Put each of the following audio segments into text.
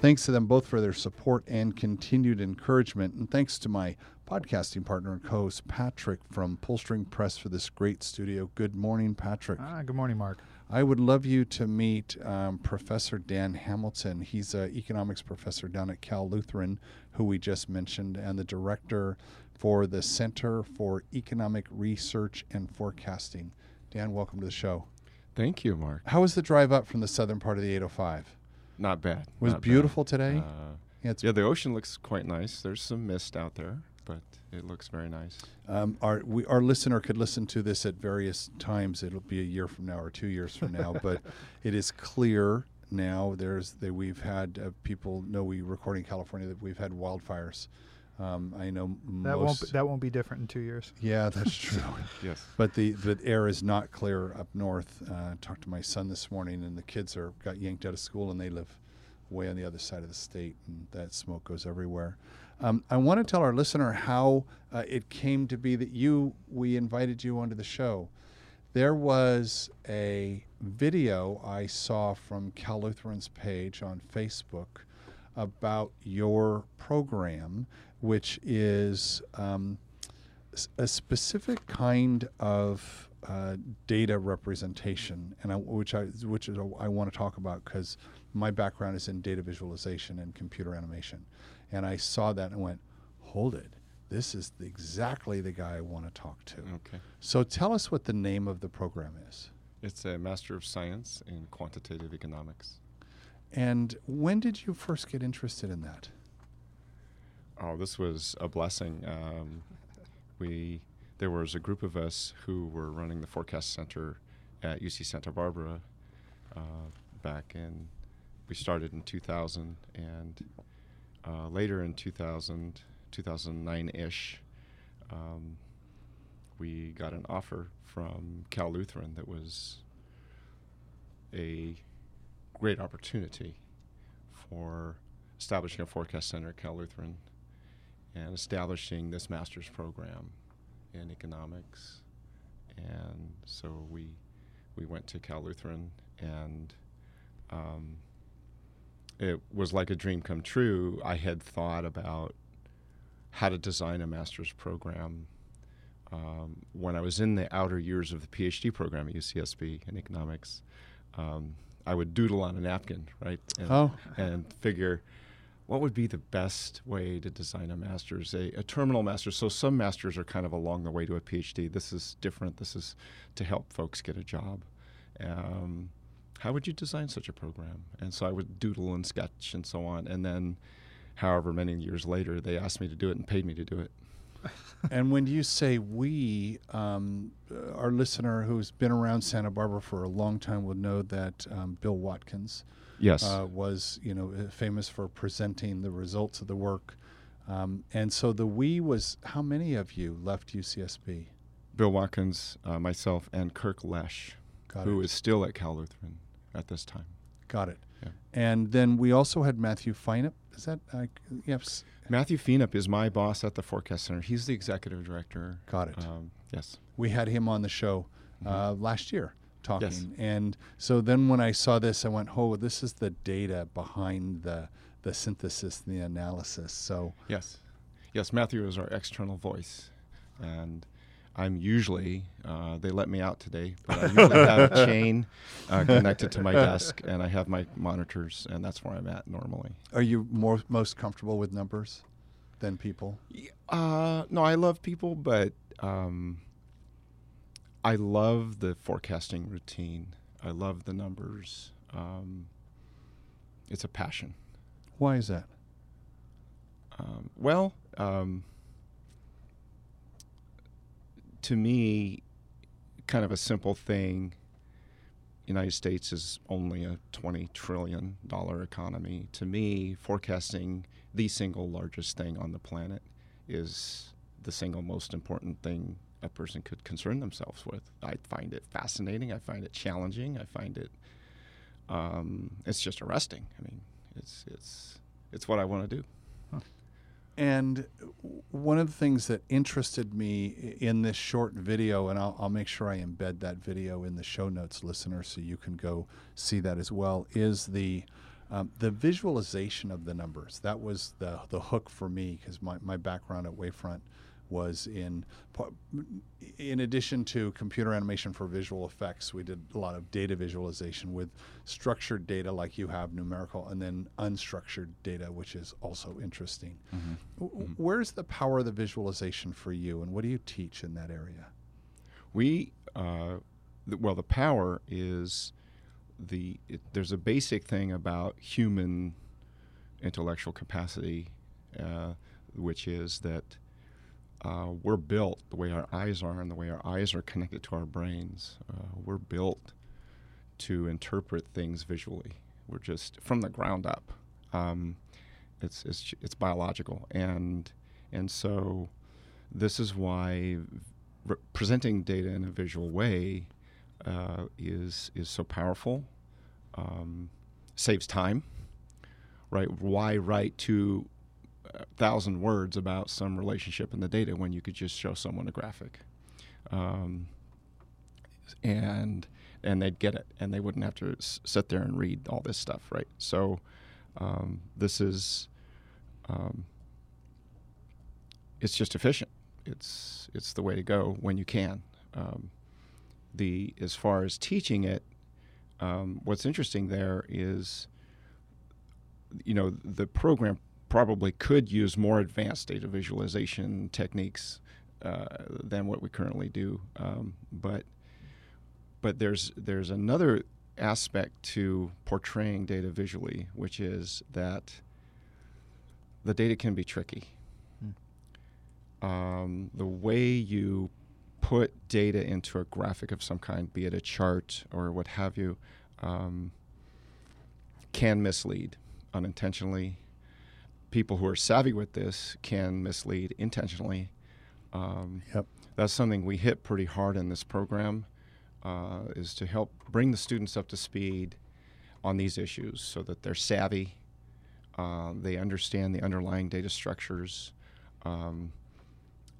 Thanks to them both for their support and continued encouragement. And thanks to my podcasting partner and co host, Patrick from Pullstring Press, for this great studio. Good morning, Patrick. Ah, good morning, Mark. I would love you to meet um, Professor Dan Hamilton. He's an economics professor down at Cal Lutheran, who we just mentioned, and the director for the Center for Economic Research and Forecasting. Dan, welcome to the show. Thank you, Mark. How was the drive up from the southern part of the 805? Not bad. It was not beautiful bad. today? Uh, yeah, yeah, the ocean looks quite nice. There's some mist out there, but it looks very nice. Um, our we, our listener could listen to this at various times. It'll be a year from now or two years from now, but it is clear now. There's that we've had uh, people know we record in California that we've had wildfires. Um, I know That most. won't be, that won't be different in two years. yeah, that's true. Yes. but the the air is not clear up north. Uh, talked to my son this morning, and the kids are got yanked out of school, and they live way on the other side of the state, and that smoke goes everywhere. Um, I want to tell our listener how uh, it came to be that you we invited you onto the show. There was a video I saw from Cal Lutheran's page on Facebook about your program, which is um, a specific kind of uh, data representation, and I, which I which is a, I want to talk about because my background is in data visualization and computer animation, and I saw that and went, "Hold it, this is the, exactly the guy I want to talk to." Okay. So tell us what the name of the program is, It's a Master of Science in Quantitative Economics. And when did you first get interested in that? Oh, this was a blessing. Um, we there was a group of us who were running the forecast center at UC Santa Barbara uh, back in. We started in 2000, and uh, later in 2000, 2009 ish, um, we got an offer from Cal Lutheran that was a great opportunity for establishing a forecast center at Cal Lutheran and establishing this master's program in economics. And so we we went to Cal Lutheran, and um, it was like a dream come true. I had thought about how to design a master's program um, when I was in the outer years of the PhD program at UCSB in economics. Um, I would doodle on a napkin, right? And, Oh. and figure what would be the best way to design a master's, a, a terminal master's. So some masters are kind of along the way to a PhD. This is different. This is to help folks get a job. Um, how would you design such a program? And so I would doodle and sketch and so on. And then, however many years later, they asked me to do it and paid me to do it. And when you say we, um, uh, our listener who's been around Santa Barbara for a long time would know that um, Bill Watkins Yes. uh, was, you know, uh, famous for presenting the results of the work. Um, and so the we was how many of you left UCSB? Bill Watkins, uh, myself, and Kirk Lesh, Got who it. is still at Cal Lutheran at this time. Got it. Yeah. And then we also had Matthew Fienup. Is that uh, yes? Matthew Fienup is my boss at the Forecast Center. He's the executive director. Got it. Um, yes. we had him on the show uh, last year talking. Yes. And so then when I saw this, I went, "Oh, this is the data behind the the synthesis and the analysis." So Yes. Yes, Matthew is our external voice. And I'm usually, uh, they let me out today, but I usually have a chain uh, connected to my desk, and I have my monitors, and that's where I'm at normally. are you more most comfortable with numbers than people? Uh, no, I love people, but um, I love the forecasting routine. I love the numbers. Um, it's a passion. Why is that? Um, well, um, to me, kind of a simple thing. United States is only a twenty trillion dollar economy. To me, forecasting the single largest thing on the planet is the single most important thing a person could concern themselves with. I find it fascinating. I find it challenging. I find it um, it's just arresting. I mean, it's it's it's what I want to do. And one of the things that interested me in this short video, and I'll, I'll, make sure I embed that video in the show notes, listeners, so you can go see that as well, is the um, the visualization of the numbers. That was the the hook for me because my, my background at Wavefront was in in addition to computer animation for visual effects we did a lot of data visualization with structured data like you have numerical and then unstructured data which is also interesting mm-hmm. Mm-hmm. where's the power of the visualization for you and what do you teach in that area we uh, well the power is the it, there's a basic thing about human intellectual capacity uh, which is that uh, we're built the way our eyes are and the way our eyes are connected to our brains. Uh, we're built to interpret things visually. We're just from the ground up. Um, it's, it's it's biological, and and so this is why re- presenting data in a visual way uh, is is so powerful. Um, saves time, right? Why write to thousand words about some relationship in the data when you could just show someone a graphic, um, and and they'd get it, and they wouldn't have to s- sit there and read all this stuff, right? So um, this is um, it's just efficient. It's it's the way to go when you can. Um, the as far as teaching it, um, what's interesting there is you know the program probably could use more advanced data visualization techniques uh, than what we currently do. Um, but but there's there's another aspect to portraying data visually, which is that the data can be tricky. Hmm. Um, the way you put data into a graphic of some kind, be it a chart or what have you, um, can mislead unintentionally people who are savvy with this can mislead intentionally. Um, yep. That's something we hit pretty hard in this program, uh, is to help bring the students up to speed on these issues so that they're savvy, uh, they understand the underlying data structures. Um,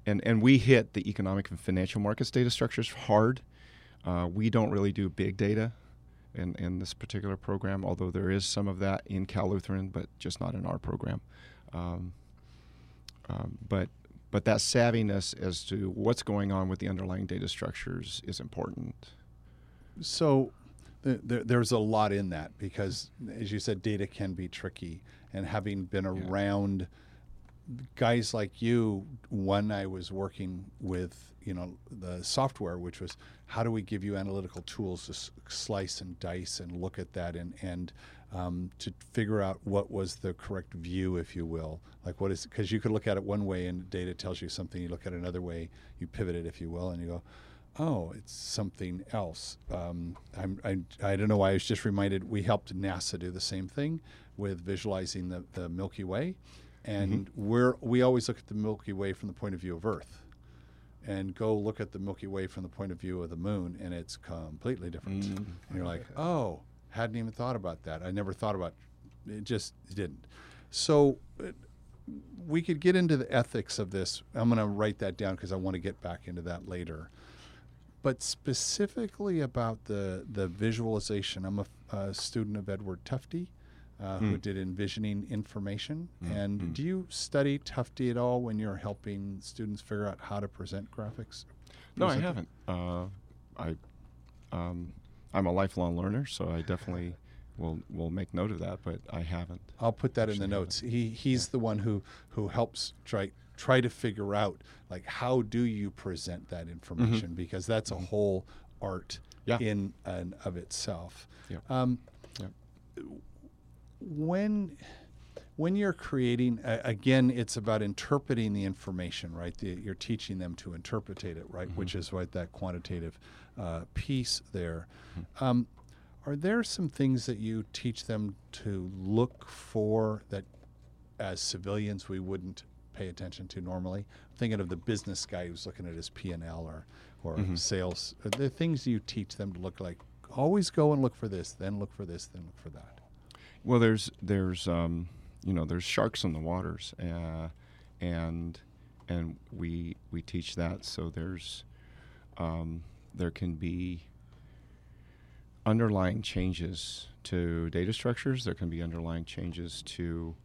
and, and we hit the economic and financial markets data structures hard. Uh, we don't really do big data in, in this particular program, although there is some of that in Cal Lutheran, but just not in our program. Um, um, but but that savviness as to what's going on with the underlying data structures is important. So th- th- there's a lot in that because, as you said, data can be tricky. And having been yeah. around guys like you, when I was working with you know the software, which was how do we give you analytical tools to s- slice and dice and look at that and and um, to figure out what was the correct view, if you will. Like what is because you could look at it one way and data tells you something. You look at it another way, you pivot it, if you will, and you go, oh, it's something else. Um, I'm, I, I don't know why I was just reminded we helped NASA do the same thing with visualizing the, the Milky Way. And mm-hmm. we're, we always look at the Milky Way from the point of view of Earth and go look at the Milky Way from the point of view of the moon, and it's completely different. Mm. And you're like, oh, hadn't even thought about that. I never thought about it. Just didn't. So it, we could get into the ethics of this. I'm going to write that down because I want to get back into that later. But specifically about the the visualization, I'm a, a student of Edward Tufte, uh, mm. who hmm. did envisioning information. Mm. And mm. do you study Tufte at all when you're helping students figure out how to present graphics? No, I haven't. Uh, I, um, I'm a lifelong learner, so I definitely will will make note of that. But I haven't. I'll put that in the notes. He he's yeah. the one who who helps try try to figure out like how do you present that mm-hmm. information mm-hmm. because that's a mm-hmm. whole art yeah. in and of itself. Yeah. Um, yeah when when you're creating uh, again it's about interpreting the information right the, you're teaching them to interpret it right mm-hmm. which is right that quantitative uh, piece there mm-hmm. um, are there some things that you teach them to look for that as civilians we wouldn't pay attention to normally. I'm thinking of the business guy who's looking at his P and L or or Mhm. sales. Are there things you teach them to look like? Always go and look for this, then look for this, then look for that. Well, there's there's um, you know there's sharks in the waters, uh, and and we we teach that. So there's um, there can be underlying changes to data structures. There can be underlying changes to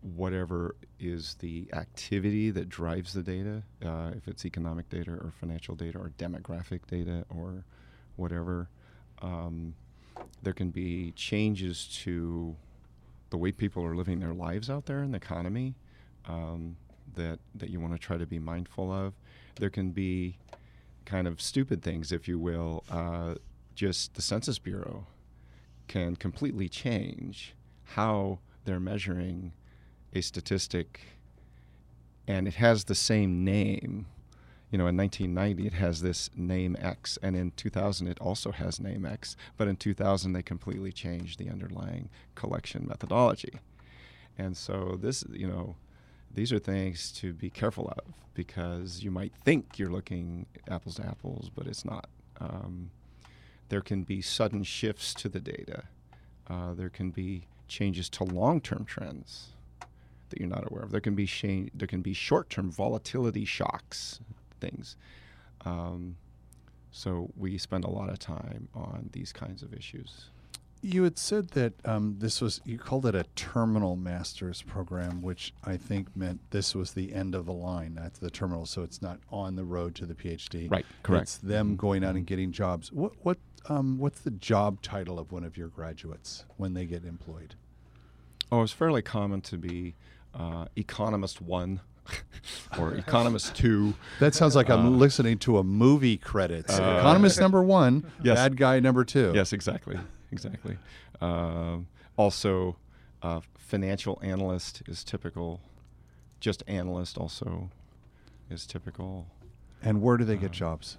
whatever is the activity that drives the data, uh, if it's economic data or financial data or demographic data or whatever. Um, there can be changes to the way people are living their lives out there in the economy um, that that you want to try to be mindful of. There can be kind of stupid things, if you will. Uh, just the Census Bureau can completely change how they're measuring a statistic, and it has the same name. You know, in 1990 it has this name X, and in 2000 it also has name X. But in 2000 they completely changed the underlying collection methodology, and so this, you know, these are things to be careful of because you might think you're looking apples to apples, but it's not. Um, there can be sudden shifts to the data. Uh, there can be changes to long-term trends that you're not aware of. There can be sha- there can be short-term volatility shocks, things. Um, so we spend a lot of time on these kinds of issues. You had said that um, this was, you called it a terminal master's program, which I think meant this was the end of the line. That's the terminal, so it's not on the road to the PhD. Right, correct. It's them Mhm. going out and getting jobs. What, what, um, what's the job title of one of your graduates when they get employed? Oh, it's fairly common to be uh, economist one or economist two. That sounds like I'm Uh, listening to a movie credits. uh, Economist number one, Yes. bad guy number two. Yes, exactly, exactly. Um, also, uh, financial analyst is typical. Just analyst also is typical. And where do they get Uh, jobs?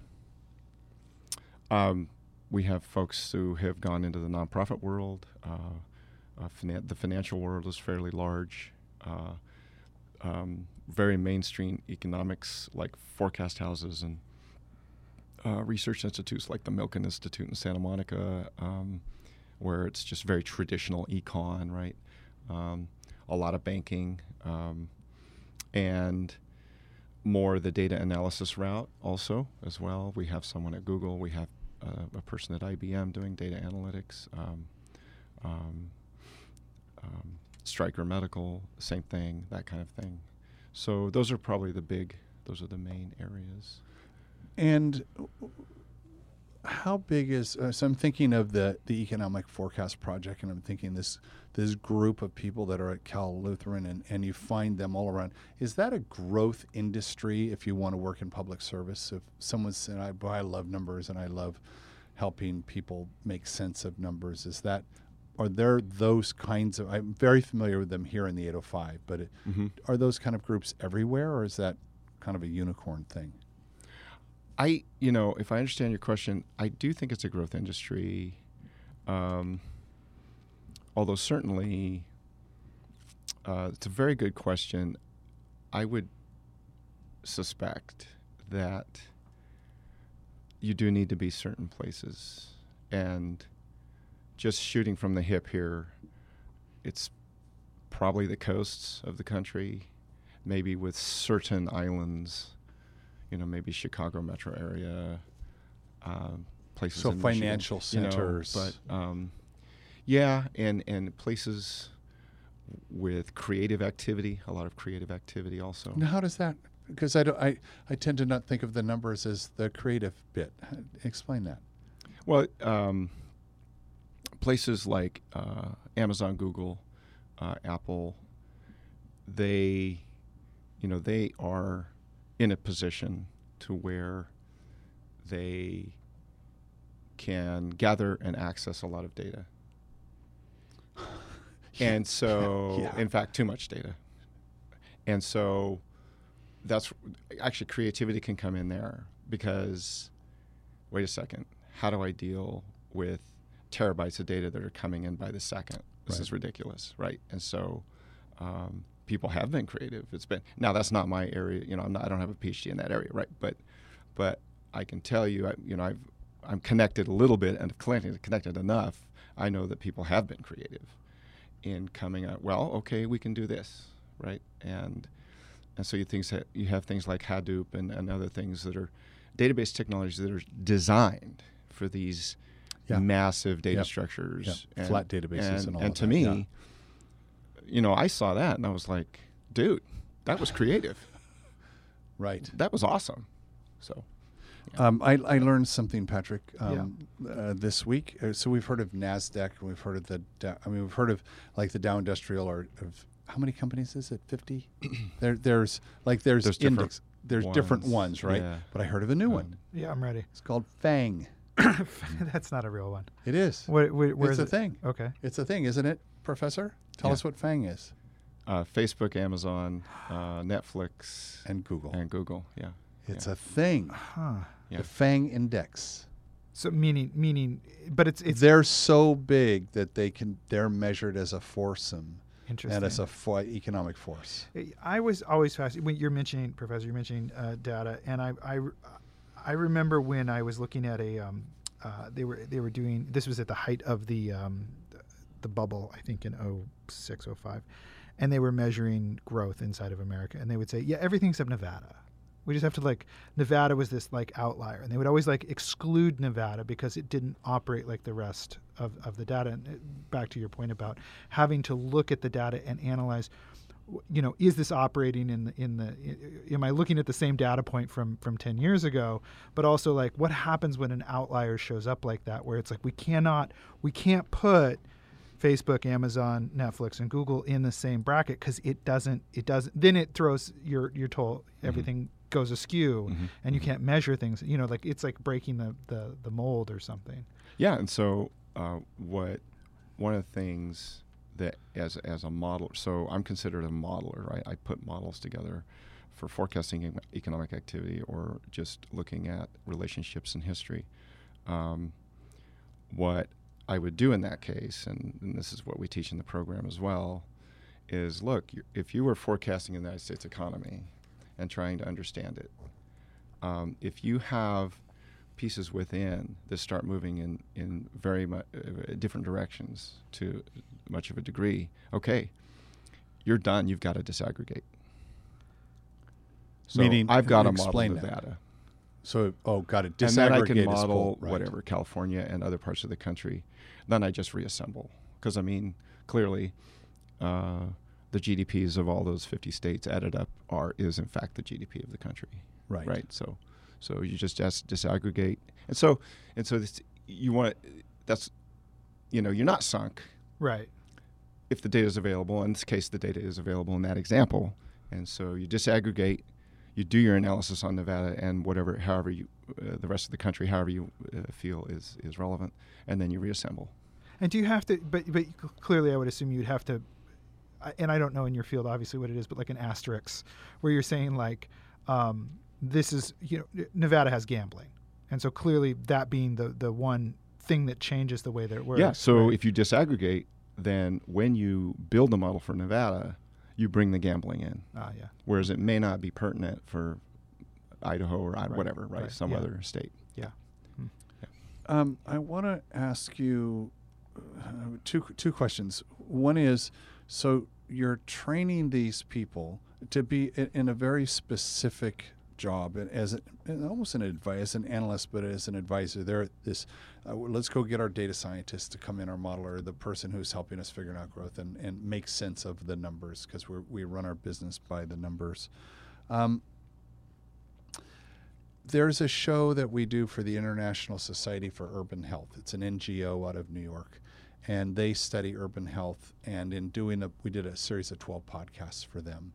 Um, we have folks who have gone into the nonprofit world. Uh, uh, finan- the financial world is fairly large. Uh, um, very mainstream economics, like forecast houses and uh, research institutes like the Milken Institute in Santa Monica, um, where it's just very traditional econ, right? Um, a lot of banking, um, and more the data analysis route also as well. We have someone at Google. We have uh, a person at IBM doing data analytics. Um, um, um, Stryker Medical, same thing, that kind of thing. So those are probably the big, those are the main areas. And how big is? Uh, so I'm thinking of the the economic forecast project, and I'm thinking this this group of people that are at Cal Lutheran, and and you find them all around. Is that a growth industry? If you want to work in public service, if someone's saying, "I, I love numbers and I love helping people make sense of numbers," is that are there those kinds of? I'm very familiar with them here in the 805, but it, Mm-hmm. are those kind of groups everywhere, or is that kind of a unicorn thing? I, you know, if I understand your question, I do think it's a growth industry. Um, although certainly, uh, it's a very good question. I would suspect that you do need to be certain places, and just shooting from the hip here, it's probably the coasts of the country, maybe with certain islands you know, maybe Chicago metro area, um, places. So in Michigan, financial you know, centers. but um, yeah, and and places with creative activity, a lot of creative activity also. Now, how does that? Because I, don't, I, I tend to not think of the numbers as the creative bit. Explain that. Well, um, places like uh, Amazon, Google, uh, Apple, they, you know, they are in a position to where they can gather and access a lot of data. And so, Yeah. in fact, too much data. And so, that's actually creativity can come in there because, wait a second, how do I deal with terabytes of data that are coming in by the second? This Right. is ridiculous, right? And so, um, people have been creative. It's been now that's not my area. You know, I'm not, I don't have a PhD in that area, right? But but I can tell you, I, you know, I've I'm connected a little bit and connected connected enough. I know that people have been creative in coming out. Well, okay, we can do this, right? And and so you things that you have things like Hadoop and, and other things that are database technologies that are designed for these Yeah. massive data Yep. structures, Yep. and, Flat databases and all of to that, me, yeah. you know, I saw that and I was like, dude, that was creative. Right. That was awesome. So, Um, I, I learned something, Patrick, um, uh, this week. Uh, so we've heard of Nasdaq, and we've heard of the. Dow- I mean, we've heard of like the Dow Industrial, or of how many companies is it? Fifty. there, there's like there's, There's different index. There's different ones, ones, right? yeah. But I heard of a new one. Yeah, I'm ready. It's called Fang. That's not a real one. It is. What, where, where's it's a it? thing. Okay. It's a thing, isn't it, Professor? Tell Yeah. us what Fang is. uh, Facebook, Amazon, uh, Netflix, And Google. and Google. Yeah. it's yeah. a thing. Huh. Yeah. The Fang Index. So meaning meaning, but it's it's they're so big that they can. They're measured as a foursome interesting. and as a fo- economic force. I was always fascinated when you're mentioning, Professor, you're mentioning uh, data, and I, I, I remember when I was looking at a, um, uh, they were they were doing this was at the height of the um, the bubble, I think in 06, 05, and they were measuring growth inside of America, and they would say, yeah, everything except Nevada. We just have to like Nevada was this like outlier, and they would always like exclude Nevada because it didn't operate like the rest of, of the data. And uh, back to your point about having to look at the data and analyze you know is this operating in the in the i- am i looking at the same data point from from 10 years ago? But also like what happens when an outlier shows up like that where it's like we cannot we can't put facebook amazon netflix and google in the same bracket because it doesn't it doesn't then it throws your your total everything goes askew Mhm. and you can't measure things you know like it's like breaking the the, the mold or something. Yeah, and so uh, what one of the things that as as a modeler, so I'm considered a modeler, right? I put models together for forecasting economic activity or just looking at relationships in history. Um, what I would do in that case, and, and this is what we teach in the program as well, is look, if you were forecasting the United States economy and trying to understand it, um, if you have pieces within that start moving in in very mu- uh, different directions to much of a degree, okay, you're done. You've got to disaggregate. So Meaning- I've got to explain model that. Nevada, So, oh, got it. and then I can Disaggregate model right. whatever California and other parts of the country. Then I just reassemble because I mean clearly. Uh, the GDPs of all those 50 states added up are is in fact the GDP of the country Right. right so so you just dis- disaggregate and so and so this, you want that's you know you're not sunk right if the data is available in this case the data is available in that example and so you disaggregate you do your analysis on Nevada and whatever however you uh, the rest of the country however you uh, feel is is relevant and then you reassemble And do you have to? But but clearly, I would assume you'd have to. And I don't know in your field, obviously, what it is, but like an asterisk, where you're saying like, um, this is you know Nevada has gambling, and so clearly that being the the one thing that changes the way that it works. yeah so right? if you disaggregate then when you build a model for Nevada you bring the gambling in ah yeah whereas it may not be pertinent for Idaho or Right, whatever, right? right, Some yeah. other state. yeah Um, I want to ask you uh, two two questions. One is, so you're training these people to be in, in a very specific job, as a, and almost an advice, an analyst, but as an advisor. They're this. Uh, let's go get our data scientist to come in, our modeler, the person who's helping us figure out growth and, and make sense of the numbers because we we run our business by the numbers. Um, there's a show that we do for the International Society for Urban Health. It's an NGO out of New York, and they study urban health. And in doing a, we did a series of 12 podcasts for them.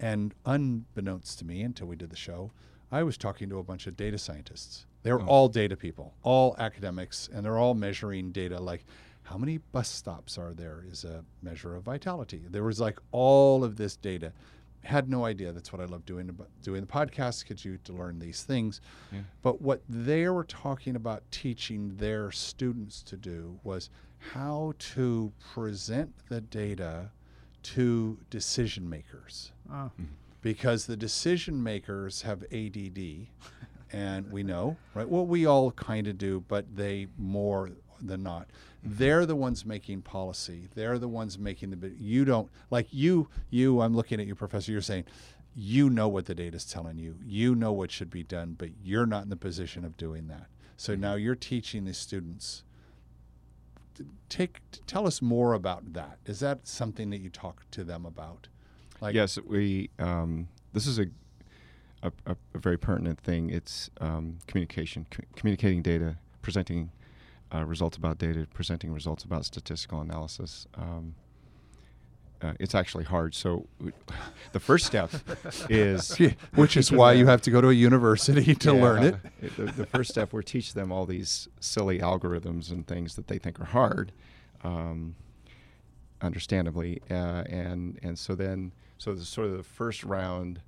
And unbeknownst to me, until we did the show, I was talking to a bunch of data scientists. They were Oh. all data people, all academics, and they're all measuring data like how many bus stops are there is a measure of vitality. There was like all of this data. Had no idea. That's what I love doing. About doing the podcast gets you to learn these things. Yeah. But what they were talking about teaching their students to do was how to present the data to decision makers Oh. Ah. because the decision makers have ADD, and we know, right? Well, we all kind of do, but they more than not. Mm-hmm. They're the ones making policy. They're the ones making the. You don't like you. You. I'm looking at you, professor. You're saying, you know what the data's telling you. You know what should be done, but you're not in the position of doing that. So mm-hmm. now you're teaching the students. Take tell us more about that. Is that something that you talk to them about? Like yes, we. Um, this is a, a, a, very pertinent thing. It's um, communication, co- communicating data, presenting uh, results about data, presenting results about statistical analysis. Um, uh, it's actually hard. So, the first step is which is why you have to go to a university to learn it. Yeah. The, the first step, we teach them all these silly algorithms and things that they think are hard, um, understandably, uh, and and so then so the sort of the first round,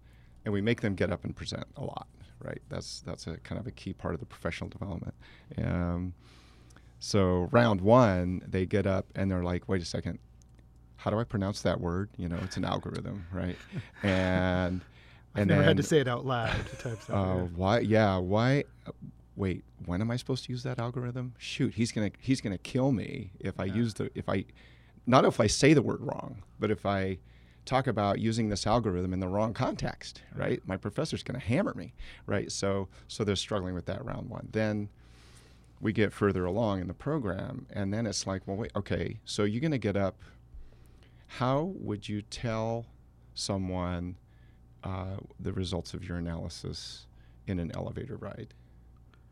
and we make them get up and present a lot, right? That's that's a kind of a key part of the professional development. Um, so round one, they get up and they're like, "Wait a second, how do I pronounce that word? You know, it's an algorithm, right?" And I've and never had to say it out loud. To uh, why? Yeah. Why? uh, Wait. When am I supposed to use that algorithm? Shoot, he's gonna he's gonna kill me if I Yeah. use the if I, not if I say the word wrong, but if I talk about using this algorithm in the wrong context, right? My professor's gonna hammer me, right? So so they're struggling with that round one. Then we get further along in the program, and then it's like, well, wait, okay, so you're gonna get up. How would you tell someone uh, the results of your analysis in an elevator ride.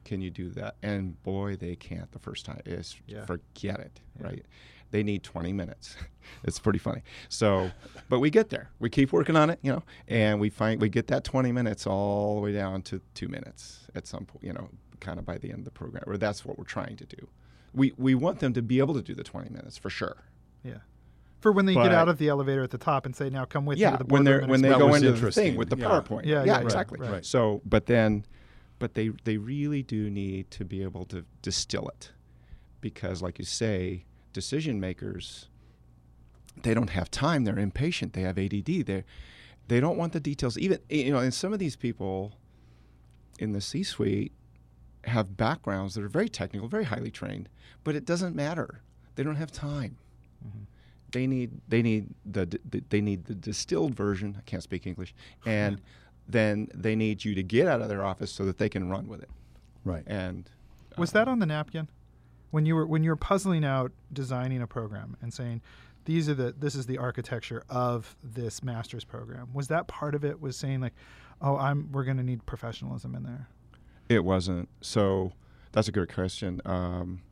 Can you do that? And boy, they can't the first time. It's Yeah. forget it, Yeah. right? They need 20 minutes. it's pretty funny. So, but we get there. We keep working on it, you know, and we find we get that 20 minutes all the way down to two minutes at some point, you know, kind of by the end of the program. Or that's what we're trying to do. We we want them to be able to do the 20 minutes for sure. yeah. For when they get out of the elevator at the top and say, "Now come with me yeah, to the when they're when they go into the thing with the Yeah. PowerPoint. Yeah, Yeah, yeah, right, exactly. right. So, but then, but they they really do need to be able to distill it, because, like you say, decision makers, they don't have time. They're impatient. They have ADD. They they don't want the details. Even you know, and some of these people in the C-suite have backgrounds that are very technical, very highly trained, but it doesn't matter. They don't have time. Mm-hmm. They need they need the, the they need the distilled version. I can't speak English, and then they need you to get out of their office so that they can run with it. Right. And Was uh, that on the napkin when you were when you were puzzling out designing a program and saying these are the this is the architecture of this master's program? Was that part of it? Was saying like, oh, I'm we're going to need professionalism in there. It wasn't. So that's a good question. Um,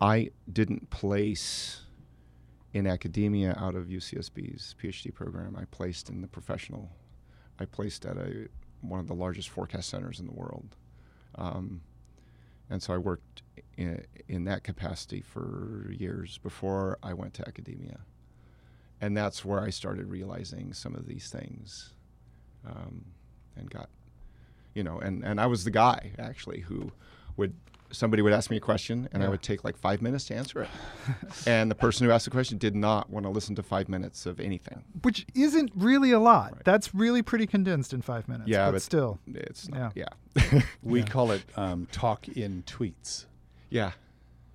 I didn't place in academia out of UCSB's PhD program. I placed in the professional. I placed at a one of the largest forecast centers in the world, um, and so I worked in, in that capacity for years before I went to academia, and that's where I started realizing some of these things, um, and got you know, and, and I was the guy actually who would somebody would ask me a question and I would take like five minutes to answer it. and the person who asked the question did not want to listen to five minutes of anything. Which isn't really a lot. Right. That's really pretty condensed in five minutes. Yeah, but, but- still, It's not, yeah. We Yeah. call it um, talk in tweets. yeah.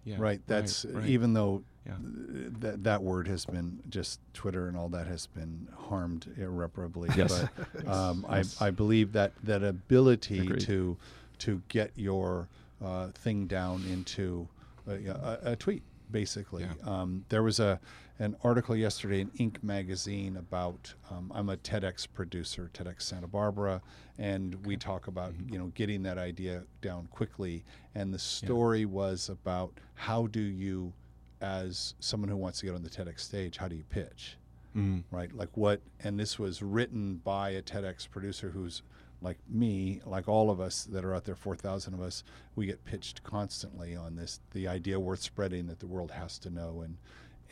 Yeah. right. That's right. even though Yeah. th- that that word has been just Twitter and all that has been harmed irreparably. Yes. But um, Yes. I, I believe that that ability Agreed. to to get your uh, thing down into a, a, a tweet basically. Yeah. Um, there was a an article yesterday in Inc. magazine about um, I'm a TEDx producer, TEDx Santa Barbara, and we talk about Mm-hmm. you know getting that idea down quickly. And the story was about how do you, as someone who wants to get on the TEDx stage, how do you pitch? Mm. right? Like what, and this was written by a TEDx producer who's like me, like all of us that are out there, 4,000 of us, we get pitched constantly on this, the idea worth spreading that the world has to know. And,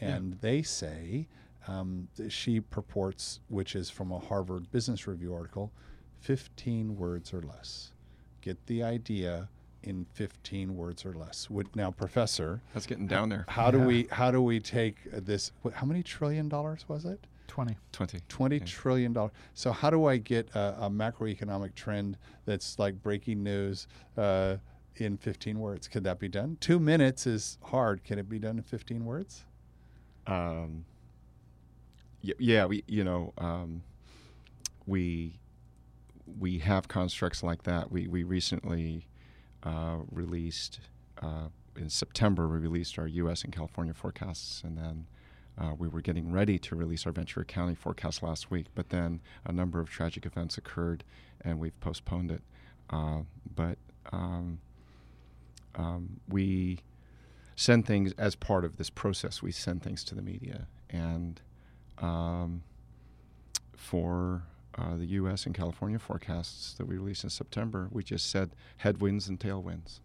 and they say, um, she purports, which is from a Harvard Business Review article, 15 words or less. Get the idea in 15 words or less. Would now, professor, That's getting down there. how do we how do we take this? What, how many trillion dollars was it? 20. 20. Twenty Yeah. trillion dollars. So how do I get a, a macroeconomic trend that's like breaking news uh, in 15 words? Could that be done? Two minutes is hard. Can it be done in 15 words? Um, y- yeah, we you know um, we we have constructs like that. We we recently uh, released uh, in September. We released our U.S. and California forecasts, and then. Uh, we were getting ready to release our Ventura County forecast last week, but then a number of tragic events occurred, and we've postponed it. Uh, but um, um, we send things as part of this process. We send things to the media, and um, for uh, the U.S. and California forecasts that we released in September, we just said headwinds and tailwinds.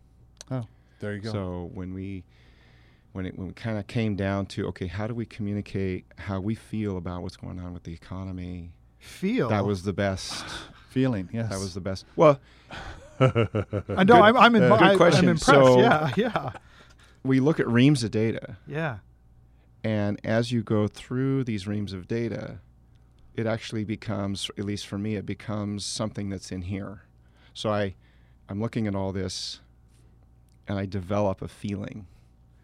Oh, there you go. So when we when it when it kind of came down to okay, how do we communicate how we feel about what's going on with the economy? Feel. That was the best. Feeling, yes. That was the best. Well, I know. I'm, I'm, in, Good I, I'm impressed. So- yeah, yeah, we look at reams of data. yeah. And as you go through these reams of data, it actually becomes, at least for me, it becomes something that's in here. So I, I'm looking at all this, and I develop a feeling.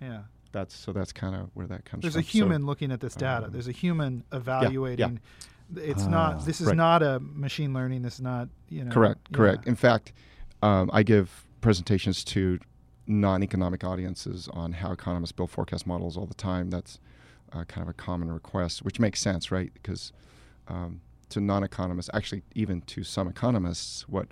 Yeah. That's so that's kind of where that comes There's from. There's a human looking at this data. um, There's a human evaluating. Yeah. It's Ah. not. This is Right. not a machine learning. This is not. You know. correct, yeah. correct. In fact, um, I give presentations to non-economic audiences on how economists build forecast models all the time. That's uh, kind of a common request, which makes sense, right? Because um, to non-economists, actually, even to some economists, what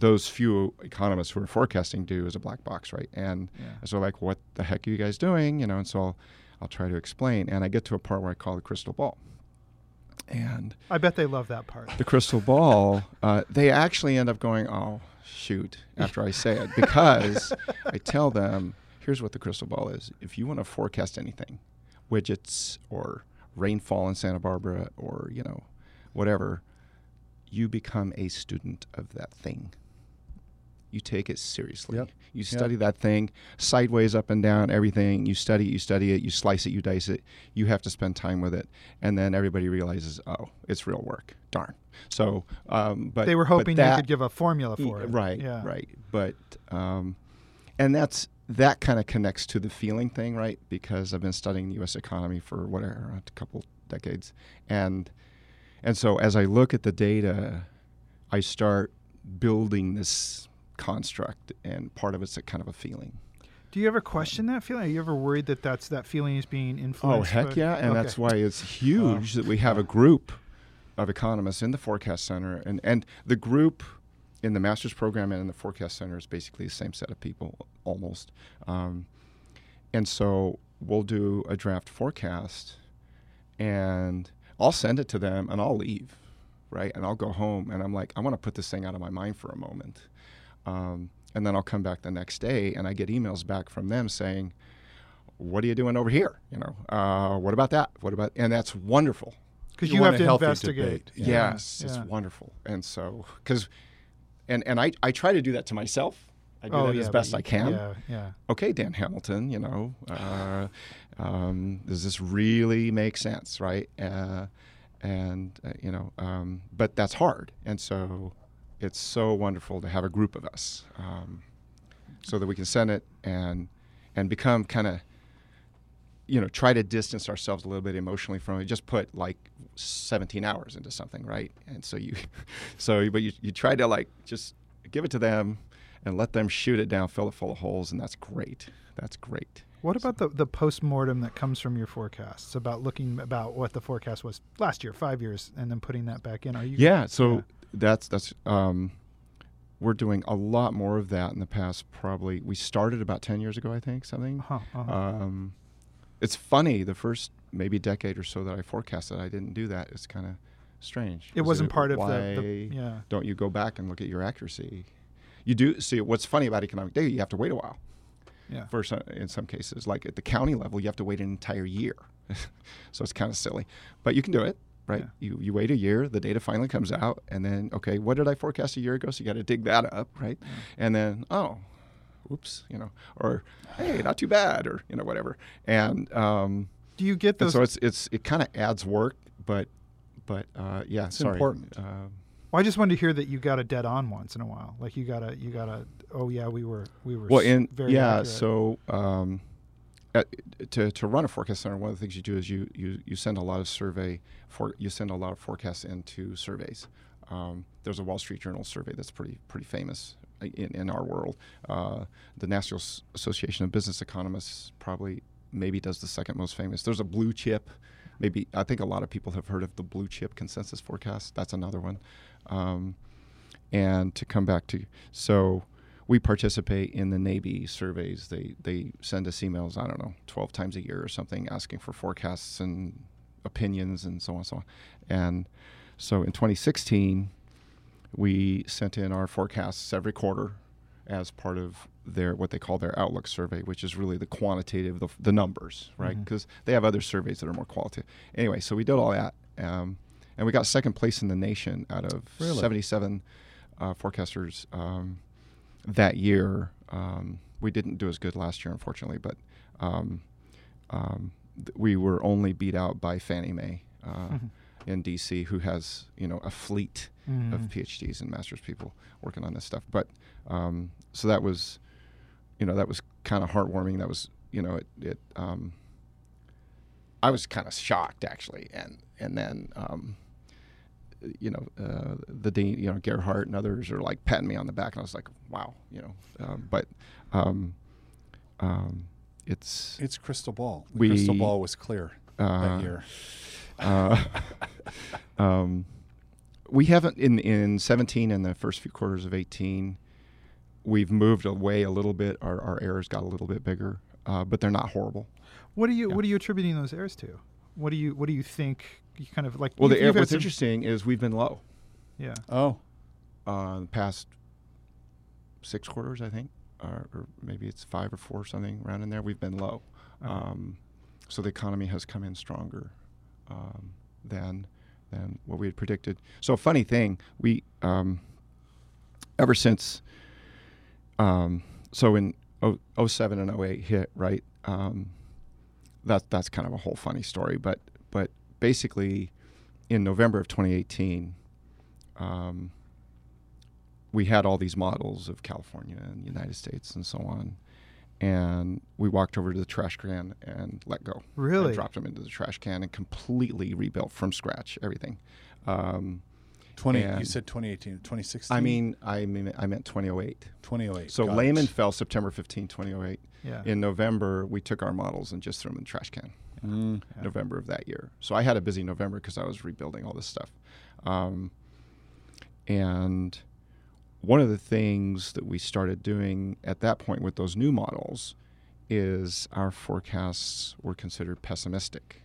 those few economists who are forecasting do is a black box, right? And Yeah. so, like, what the heck are you guys doing? You know, and so I'll, I'll try to explain, and I get to a part where I call the crystal ball, and I bet they love that part. the crystal ball, uh, they actually end up going, oh, shoot, after I say it, because I tell them, here's what the crystal ball is. If you want to forecast anything, widgets or rainfall in Santa Barbara or, you know, whatever, you become a student of that thing. You take it seriously. Yep. You study that thing sideways, up and down, everything. You study it, you study it, you slice it, you dice it. You have to spend time with it. And then everybody realizes, oh, it's real work. Darn. So, um, but they were hoping you could give a formula for it. Right, Yeah. right. But um, and that's that kind of connects to the feeling thing, right? Because I've been studying the U.S. economy for whatever a couple decades, and and so as I look at the data, I start building this construct, and part of it's a kind of a feeling. Do you ever question that feeling? Are you ever worried that that's that feeling is being influenced? Oh heck yeah! And Okay. that's why it's huge that we have a group of economists in the forecast center, and and the group in the master's program and in the forecast center is basically the same set of people almost. Um, and so we'll do a draft forecast, and I'll send it to them, and I'll leave, right? And I'll go home, and I'm like, I want to put this thing out of my mind for a moment. Um, and then I'll come back the next day, and I get emails back from them saying, "What are you doing over here? You know, uh, what about that? What about?" And that's wonderful. because You you, have to investigate. Yeah. Yes, it's yeah. wonderful. And so, because, and and I I try to do that to myself. I do Oh, that yeah, as best I can. Yeah, yeah. Okay, Dan Hamilton, you know, uh, um, does this really make sense, right? Uh, and uh, you know, um, but that's hard, and so it's so wonderful to have a group of us, um, so that we can send it and and become kind of you know try to distance ourselves a little bit emotionally from it just put like 17 hours into something right and so you so but you, you try to like just give it to them and let them shoot it down fill it full of holes and that's great that's great What about the the post mortem that comes from your forecasts about looking about what the forecast was last year, five years, and then putting that back in? Are you? yeah so Yeah. That's that's um we're doing a lot more of that in the past probably we started about 10 years ago i think something Uh-huh, uh-huh. Um, it's funny. The first maybe decade or so that I forecasted, I didn't do that. It's kind of strange. It wasn't part of the, the. Yeah. Don't you go back and look at your accuracy? You do see what's funny about economic data. You have to wait a while. Yeah. For some, in some cases, like at the county level, you have to wait an entire year. so it's kind of silly, but you can do it. Right, Yeah. you you wait a year, the data finally comes out, and then okay, what did I forecast a year ago? So you got to dig that up, right? And then oh, oops, you know, or hey, not too bad, or you know, whatever. And um, Do you get And those? so it's it's it kind of adds work, but but uh, yeah, It's sorry. important. Uh, well, I just wanted to hear that you got a dead on once in a while. Like you got a you got a. Oh yeah, we were we were. well, very yeah, accurate. so um, uh, to to run a forecast center, one of the things you do is you you you send a lot of survey for you send a lot of forecasts into surveys. Um, there's a Wall Street Journal survey that's pretty pretty famous in, in our world. Uh, the National Association of Business Economists probably maybe does the second most famous. There's a blue chip. Maybe I think a lot of people have heard of the blue chip consensus forecast. That's another one. Um, and to come back to so we participate in the NABE surveys. They they send us emails. I don't know, twelve times a year or something, asking for forecasts and opinions and so on and so on. And so in 2016, we sent in our forecasts every quarter as part of their what they call their outlook survey, which is really the quantitative, the, the numbers, right? Mhm. Because they have other surveys that are more qualitative. Anyway, so we did all that, um, and we got second place in the nation out of Really? 77 uh, forecasters um, that year. Um, we didn't do as good last year, unfortunately, but um, um, th- we were only beat out by Fannie Mae uh, Mhm. in DC, who has you know a fleet of Mhm. PhDs and masters people working on this stuff. But um, so that was, you know, that was kind of heartwarming. That was, you know, it. it um, I was kind of shocked actually, and and then. You know, uh, the dean, you know, Gerhard and others are like patting me on the back, and I was like, "Wow," you know. Um, but um, um, it's It's crystal ball. The We- crystal ball was clear uh, that year. uh, um, we haven't in in 17 and the first few quarters of 18. We've moved away a little bit. Our, our errors got a little bit bigger, uh, but they're not horrible. What are you Yeah. What are you attributing those errors to? What do you What do you think? You kind of like. Well, the error, what's interesting is we've been low Yeah. Oh, uh, the past six quarters, I think, or, or maybe it's five or four, something around in there. We've been low, Okay. um, so the economy has come in stronger um, than than what we had predicted. So, funny thing, we um, ever since um, so in oh, 07 and 08 hit right. That that's kind of a whole funny story, but but basically, in November of 2018. Um, we had all these models of California and the United States and so on. And we walked over to the trash can and let go. Really? And dropped them into the trash can and completely rebuilt from scratch everything. Um, 20, you said 2018, 2016? I mean, I mean, I meant 2008. 2008. So Got Lehman it. fell September 15, 2008. Yeah. In November, we took our models and just threw them in the trash can. Mm. Yeah. November of that year. So I had a busy November because I was rebuilding all this stuff. Um, and one of the things that we started doing at that point with those new models is our forecasts were considered pessimistic.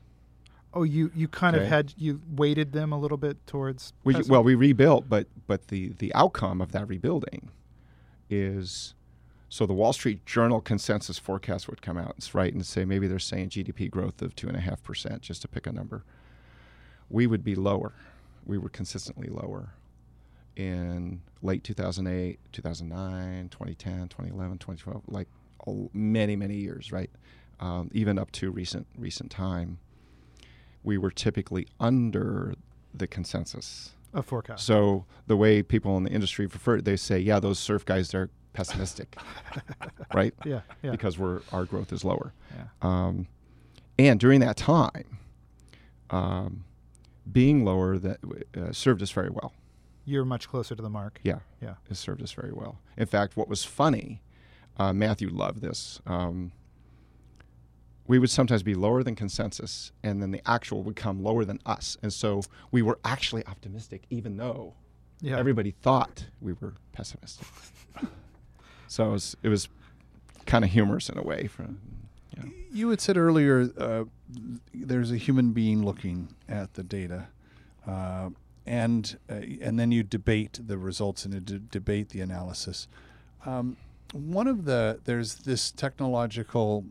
oh, you you kind of had you weighted them a little bit towards. We, well, we rebuilt, but but the the outcome of that rebuilding is so the Wall Street Journal consensus forecast would come out, right, and say maybe they're saying GDP growth of two and a half percent, just to pick a number. We would be lower. We were consistently lower in late 2008, 2009, 2010, 2011, 2012, like many many years, right? Um, even up to recent recent time, we were typically under the consensus. a forecast. So the way people in the industry prefer, they say, yeah, those CERF guys, they're pessimistic, right? yeah. Yeah. Because we're our growth is lower. yeah. Um, and during that time, um, being lower that uh, served us very well. You're much closer to the mark. Yeah, Yeah. it served us very well. In fact, what was funny, uh, Matthew loved this. Um, we would sometimes be lower than consensus, and then the actual would come lower than us, and so we were actually optimistic, even though Yeah. everybody thought we were pessimistic. so it was, it was kind of humorous in a way. From yeah. You had said earlier uh, there's a human being looking at the data, uh, and uh, and then you debate the results and you debate the analysis. Um, one of the there's this technological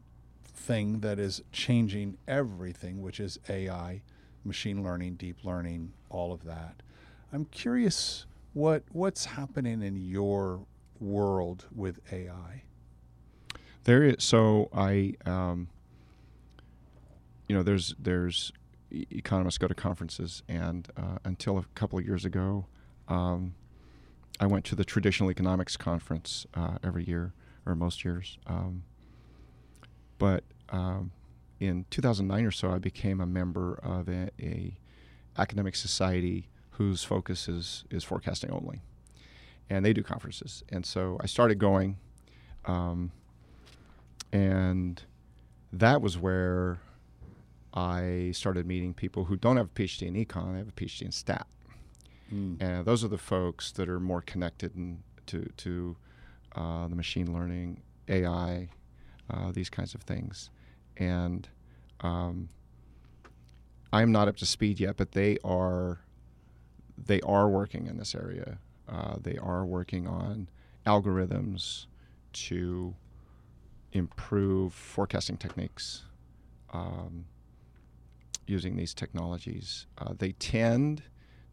thing that is changing everything, which is AI, machine learning, deep learning, all of that. I'm curious what what's happening in your world with AI. There is so I um, you know, there's there's economists go to conferences, and uh, until a couple of years ago, um, I went to the traditional economics conference uh, every year or most years. Um, but um, in 2009 or so, I became a member of a, a academic society whose focus is is forecasting only, and they do conferences. And so I started going, um, and that was where I started meeting people who don't have a PhD in econ; they have a PhD in stat. Mm. And those are the folks that are more connected in, to to uh, the machine learning, AI, uh, these kinds of things. And um, I'm not up to speed yet, but they are they are working in this area. Uh, they are working on algorithms to improve forecasting techniques um, using these technologies. Uh, they tend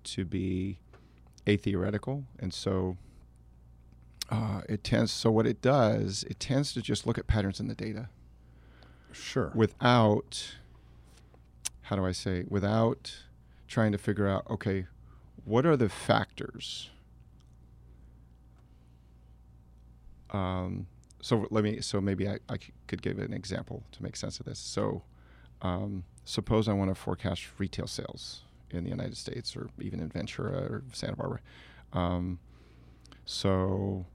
to be atheoretical, and so uh, it tends. So what it does, it tends to just look at patterns in the data Sure. without how do I say without trying to figure out okay what are the factors um, so let me so maybe I could give an example to make sense of this. So um, suppose I want to forecast retail sales in the United States or even in Ventura or Santa Barbara. Um, so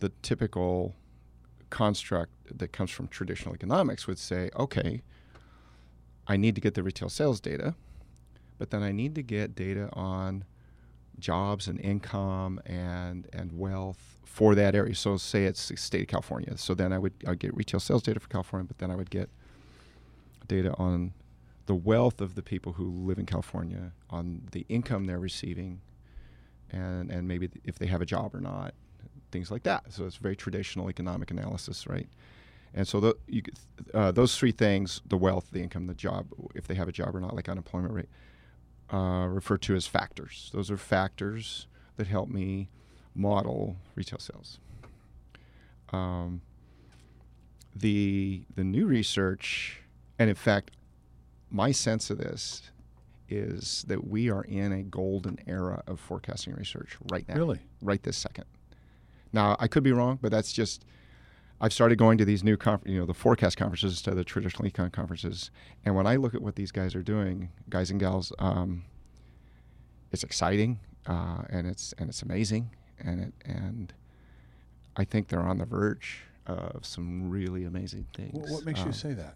the typical construct that comes from traditional economics would say, okay, I need to get the retail sales data, but then I need to get data on jobs and income and and wealth for that area. So say it's the state of California. So then I would I'd get retail sales data for California, but then I would get data on the wealth of the people who live in California, on the income they're receiving, and and maybe if they have a job or not, things like that. So it's very traditional economic analysis, right? And so the, you, uh, those three things, the wealth, the income, the job, if they have a job or not, like unemployment rate, uh, referred to as factors. Those are factors that help me model retail sales. Um, the the new research, and in fact, my sense of this is that we are in a golden era of forecasting research right now Really? right this second. Now, I could be wrong, but that's just. I've started going to these new, conf- you know, the forecast conferences instead of the traditional econ conferences, and when I look at what these guys are doing, guys and gals, um, it's exciting, uh, and it's and it's amazing, and it and I think they're on the verge of some really amazing things. Wh- What makes you Um, say that?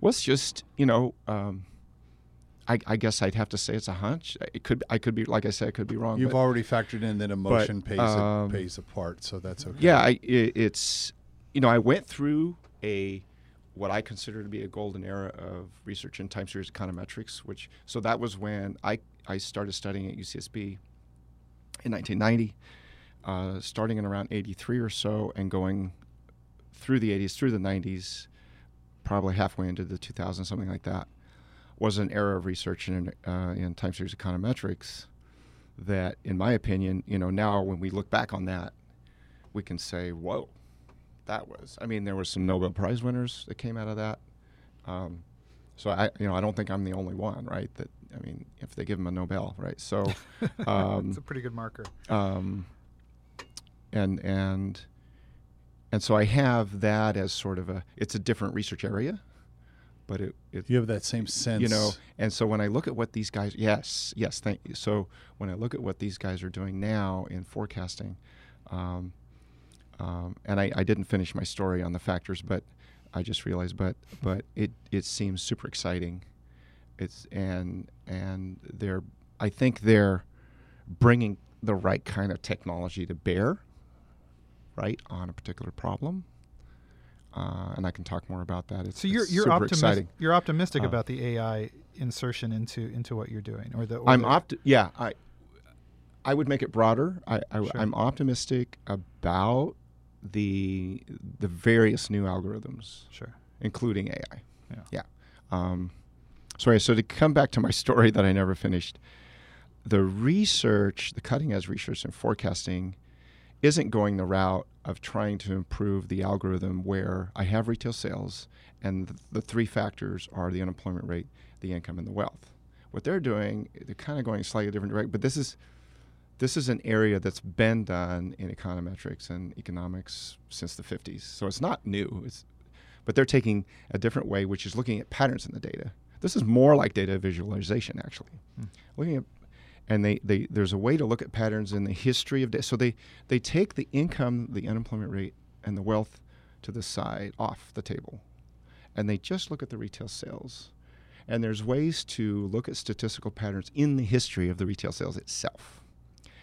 well, it's just you know, um, I, I guess I'd have to say it's a hunch. It could I could be like I said, I could be wrong. You've but- already factored in that emotion pays um, a, pays a part, so that's okay. Yeah, I, it, it's you know I went through a what I consider to be a golden era of research in time series econometrics, which so that was when I I started studying at UCSB in 1990, uh, starting in around 83 or so, and going through the 80s through the 90s, probably halfway into the 2000s, something like that, was an era of research in uh, in time series econometrics that, in my opinion, you know, now when we look back on that, we can say, whoa, that was. I mean, there were some Nobel Prize winners that came out of that. Um, so I, you know, I don't think I'm the only one, right? That I mean, if they give him a Nobel, right? So, um, it's a pretty good marker. um, and and and so I have that as sort of a. It's a different research area, but it, it You have that same sense. you know and so when i look at what these guys yes yes thank you. So when i look at what these guys are doing now in forecasting um, um, and I, I didn't finish my story on the factors but i just realized but but it it seems super exciting. It's and and they're i think they're bringing the right kind of technology to bear right on a particular problem uh, and I can talk more about that. It's, So you're you're exciting. You're optimistic Uh, about the AI insertion into into what you're doing, or the. Or I'm the, opt. Yeah, I I would make it broader. I, I Sure. I'm optimistic about the the various new algorithms, Sure. including AI. Yeah. Yeah. Um, sorry. So to come back to my story that I never finished, the research, the cutting edge research in forecasting, isn't going the route of trying to improve the algorithm where I have retail sales and the, the three factors are the unemployment rate, the income, and the wealth. What they're doing, they're kind of going slightly different direction, but this is this is an area that's been done in econometrics and economics since the 50s. So it's not new. It's, but they're taking a different way, which is looking at patterns in the data. This is more like data visualization, actually. Hmm. Looking at, and they, they there's a way to look at patterns in the history of data. So they they take the income, the unemployment rate, and the wealth to the side off the table, and they just look at the retail sales. And there's ways to look at statistical patterns in the history of the retail sales itself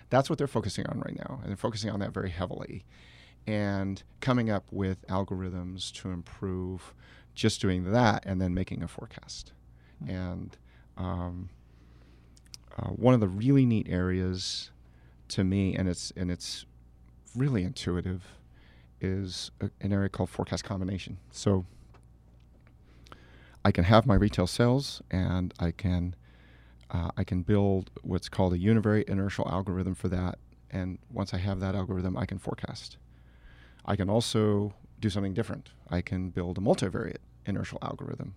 that's what they're focusing on right now, and they're focusing on that very heavily, and coming up with algorithms to improve just doing that and then making a forecast. Mm-hmm. And um, uh, one of the really neat areas to me, and it's and it's really intuitive, is a, an area called forecast combination. So I can have my retail sales, and I can uh, I can build what's called a univariate inertial algorithm for that. And once I have that algorithm, I can forecast. I can also do something different. I can build a multivariate inertial algorithm.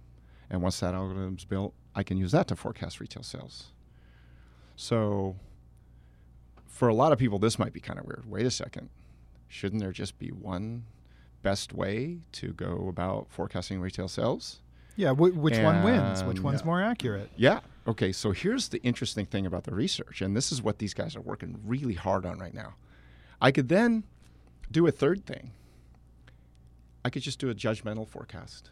And once that algorithm's built, I can use that to forecast retail sales. So for a lot of people, this might be kind of weird. Wait a second. Shouldn't there just be one best way to go about forecasting retail sales? Yeah, which and one wins? Which one's yeah. more accurate? Yeah. Okay, so here's the interesting thing about the research, and this is what these guys are working really hard on right now. I could then do a third thing. I could just do a judgmental forecast.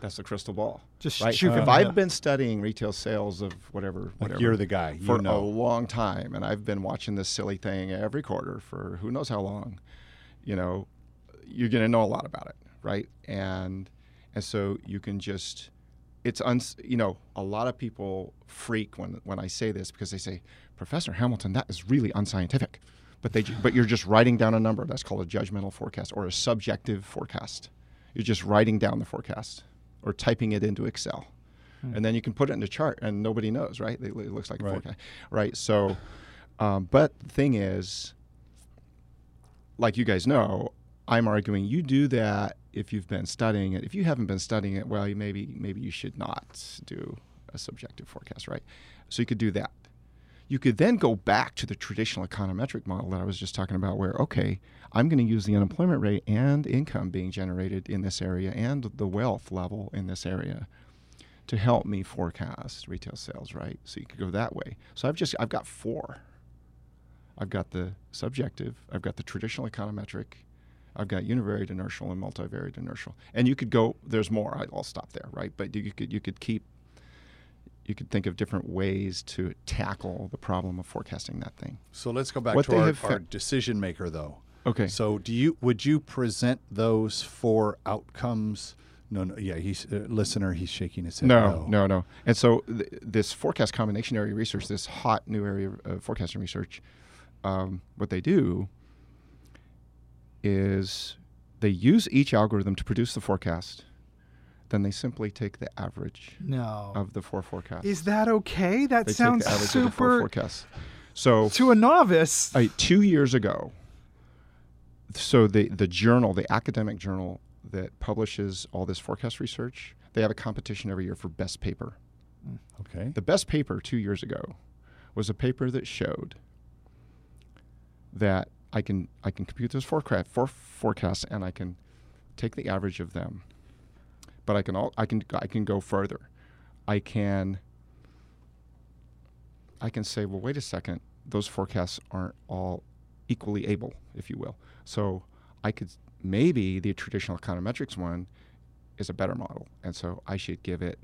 That's the crystal ball. Just right? shoot. Uh, if I've been studying retail sales of whatever, whatever like you're the guy you for know. a long time, and I've been watching this silly thing every quarter for who knows how long. You know, you're going to know a lot about it, right? And and so you can just it's uns you know a lot of people freak when when I say this because they say Professor Hamilton that is really unscientific but they but you're just writing down a number that's called a judgmental forecast or a subjective forecast you're just writing down the forecast or typing it into Excel hmm. and then you can put it in the chart and nobody knows right it, it looks like right. a forecast right so um, but the thing is like you guys know I'm arguing you do that if you've been studying it. If you haven't been studying it, well, you maybe maybe you should not do a subjective forecast, right? So you could do that. You could then go back to the traditional econometric model that I was just talking about, where okay, I'm going to use the unemployment rate and income being generated in this area and the wealth level in this area to help me forecast retail sales, right? So you could go that way. So I've just I've got four. I've got the subjective, I've got the traditional econometric, I've got univariate inertial and multivariate inertial. And you could go. There's more. I'll stop there, right? But you could you could keep. You could think of different ways to tackle the problem of forecasting that thing. So let's go back what to our, our decision maker, though. Okay. So do you would you present those four outcomes? No, no, yeah, he's uh, listener. He's shaking his head. No, no, no. no. And so th- this forecast combination area research, this hot new area of forecasting research, um, what they do is they use each algorithm to produce the forecast. Then they simply take the average no. of the four forecasts. Is that okay? That they sounds take the average super. Of the four forecasts. So to a novice, I, two years ago. So the the journal, the academic journal that publishes all this forecast research, they have a competition every year for best paper. Hmm. Okay. The best paper two years ago was a paper that showed that I can I can compute those forecast for forecasts and I can take the average of them. But I can all I can I can go further. I can I can say, well, wait a second, those forecasts aren't all equally able, if you will. So I could maybe the traditional econometrics one is a better model, and so I should give it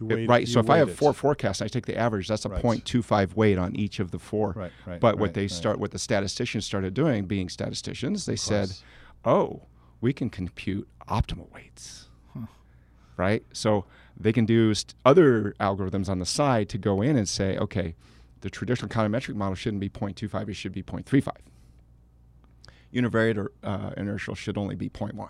Weight, right. So if I have it. four forecasts, I take the average. That's a right. 0.25 weight on each of the four. Right. Right. But what they start, what the statisticians started doing, being statisticians, they said, "Oh, we can compute optimal weights." Right. So they can do st- other algorithms on the side to go in and say, "Okay, the traditional econometric model shouldn't be 0.25; it should be 0.35." Univariate uh, inertial should only be 0.1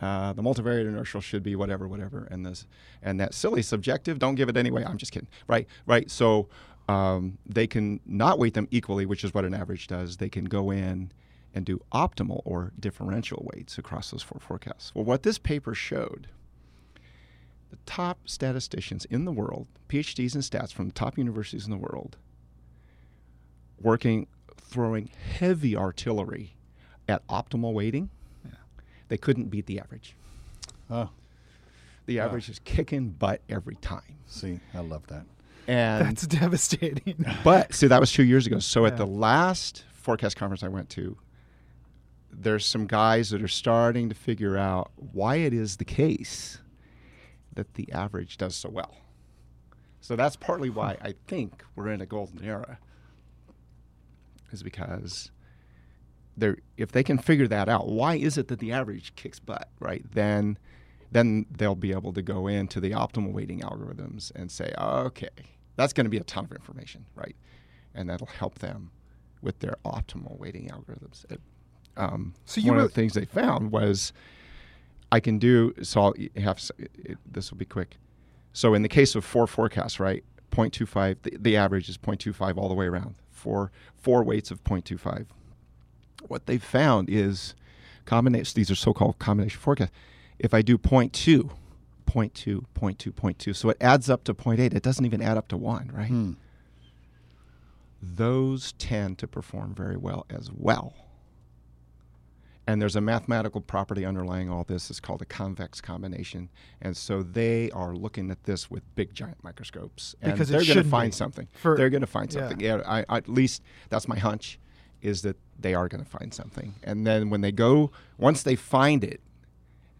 uh, the multivariate inertial should be whatever, whatever, and this and that silly subjective. Don't give it anyway. I'm just kidding. Right, right. So um, they can not weight them equally, which is what an average does. They can go in and do optimal or differential weights across those four forecasts. Well, what this paper showed, the top statisticians in the world, PhDs in stats from the top universities in the world, working, throwing heavy artillery at optimal weighting, Yeah. they couldn't beat the average. Oh, The Wow. average is kicking butt every time. see, I love that. And That's devastating. but see, that was two years ago. So at the last forecast conference I went to, there's some guys that are starting to figure out why it is the case that the average does so well. So that's partly why I think we're in a golden era, is because they're if they can figure that out, why is it that the average kicks butt, right? Then then they'll be able to go into the optimal weighting algorithms and say, okay, that's going to be a ton of information, right? And that'll help them with their optimal weighting algorithms. It, um, So one of the things they found was I can do so. I'll have this will be quick. So in the case of four forecasts, right, 0.25, the, the average is 0.25 all the way around. Four four weights of 0.25. What they found is combination. These are so-called combination forecasts. If I do 0.2, 0.2, 0.2, 0.2, so it adds up to 0.8. It doesn't even add up to one, right? Hmm. those tend to perform very well as well. And there's a mathematical property underlying all this. It's called a convex combination. And so they are looking at this with big giant microscopes. And Because they're going to shouldn't find something. For- they're going to find something. Yeah, I, I- at least that's my hunch, is that they are going to find something. And then when they go, once they find it,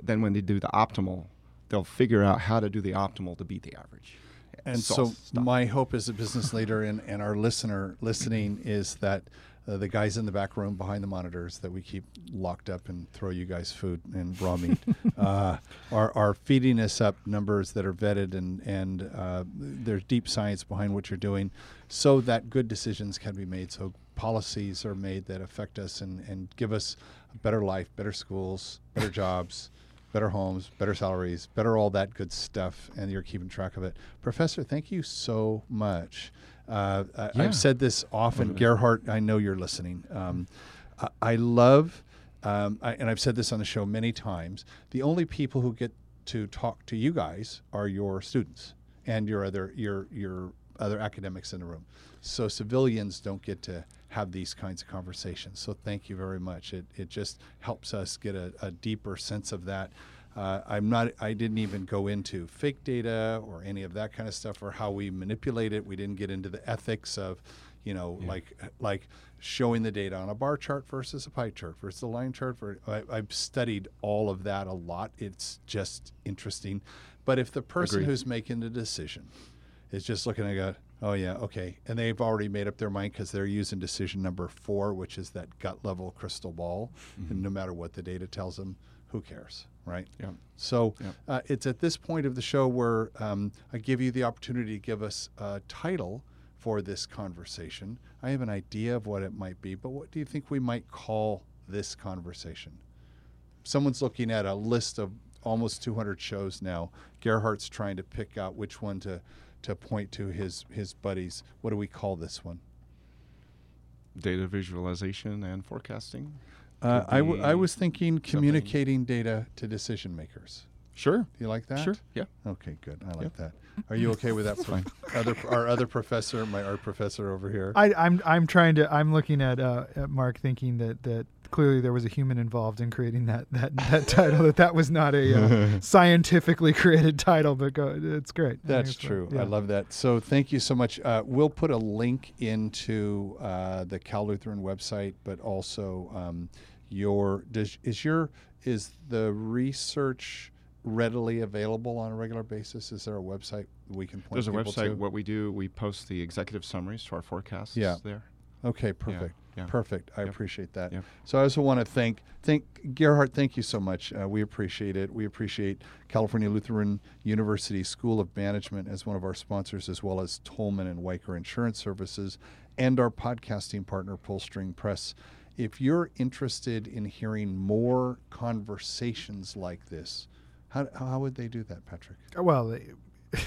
then when they do the optimal, they'll figure out how to do the optimal to beat the average. And Solve so, stuff. my hope as a business leader and, and our listener listening is that uh, the guys in the back room behind the monitors that we keep locked up and throw you guys food and raw meat uh, are, are feeding us up numbers that are vetted and, and uh, there's deep science behind what you're doing so that good decisions can be made. So policies are made that affect us and, and give us a better life, better schools, better jobs better homes, better salaries, better all that good stuff, and you're keeping track of it. Professor, thank you so much. Uh, Yeah. I've said this often. Gerhard, I know you're listening. Um, I, I love, um, I, and I've said this on the show many times. The only people who get to talk to you guys are your students and your other your your other academics in the room. So civilians don't get to have these kinds of conversations. So thank you very much. It, it just helps us get a, a deeper sense of that. Uh, I'm not. I didn't even go into fake data or any of that kind of stuff or how we manipulate it. We didn't get into the ethics of, you know, like like showing the data on a bar chart versus a pie chart versus a line chart. For I, I've studied all of that a lot. It's just interesting. But if the person Agreed. who's making the decision is just looking at go, oh yeah, okay, and they've already made up their mind because they're using decision number four, which is that gut level crystal ball, and no matter what the data tells them, who cares, right? Yeah. So Yep. uh, it's at this point of the show where um, I give you the opportunity to give us a title for this conversation. I have an idea of what it might be, but what do you think we might call this conversation? Someone's looking at a list of almost 200 shows now. Gerhard's trying to pick out which one to, to point to his, his buddies. What do we call this one? Data visualization and forecasting. Uh, Could I, w- I was thinking communicating data to decision makers. Sure. Do you like that? Sure. Yeah. Okay, good. I like Yep. that. Are you okay with that? fine. Other our other professor, my art professor over here. I, I'm I'm trying to I'm looking at, uh, at Mark thinking that that clearly there was a human involved in creating that that, that title that that was not a uh, scientifically created title but go it's great I That's it's true. Yeah. I love that. So thank you so much. Uh, we'll put a link into uh, the Cal Lutheran website, but also um, your does, is your is the research readily available on a regular basis? Is there a website we can point There's a website. to? What we do, we post the executive summaries to our forecasts Yeah. there. Okay, perfect. yeah. Perfect. I Yep. appreciate that. Yep. So I also want to thank thank Gerhard. Thank you so much. Uh, we appreciate it. We appreciate California Lutheran University School of Management as one of our sponsors, as well as Tolman and Wiker Insurance Services, and our podcasting partner Pullstring Press. If you're interested in hearing more conversations like this, how, how would they do that, Patrick? well they-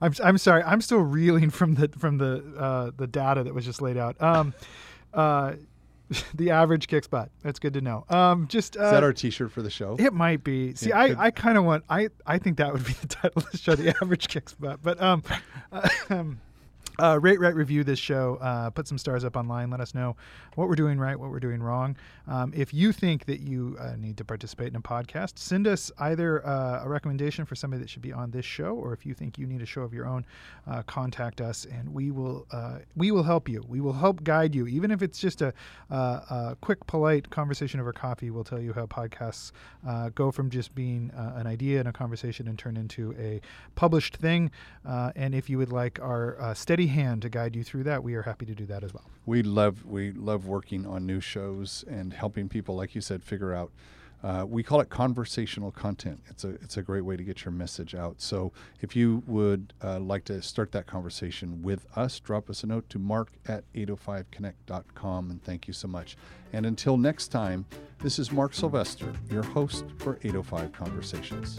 I'm I'm sorry I'm still reeling from the from the uh, the data that was just laid out um uh the average kicks butt. That's good to know. Um, just uh, Is that our T-shirt for the show? it might be. See, Yeah, I, could- I kind of want. I, I think that would be the title of the show, the average kicks butt. But um, um, uh, rate, rate, review this show. Uh, put some stars up online. Let us know what we're doing right, what we're doing wrong. Um, if you think that you uh, need to participate in a podcast, send us either uh, a recommendation for somebody that should be on this show, or if you think you need a show of your own, uh, contact us, and we will uh, we will help you. We will help guide you, even if it's just a, a quick, polite conversation over coffee. We'll tell you how podcasts go from just being an idea and a conversation and turn into a published thing. And if you would like our steady hand to guide you through that, we are happy to do that as well. we love we love working on new shows and helping people, like you said, figure out. Uh, we call it conversational content. It's a it's a great way to get your message out. So if you would uh, like to start that conversation with us, drop us a note to mark at 805connect.com and thank you so much. And until next time, this is Mark Sylvester, your host for 805 Conversations.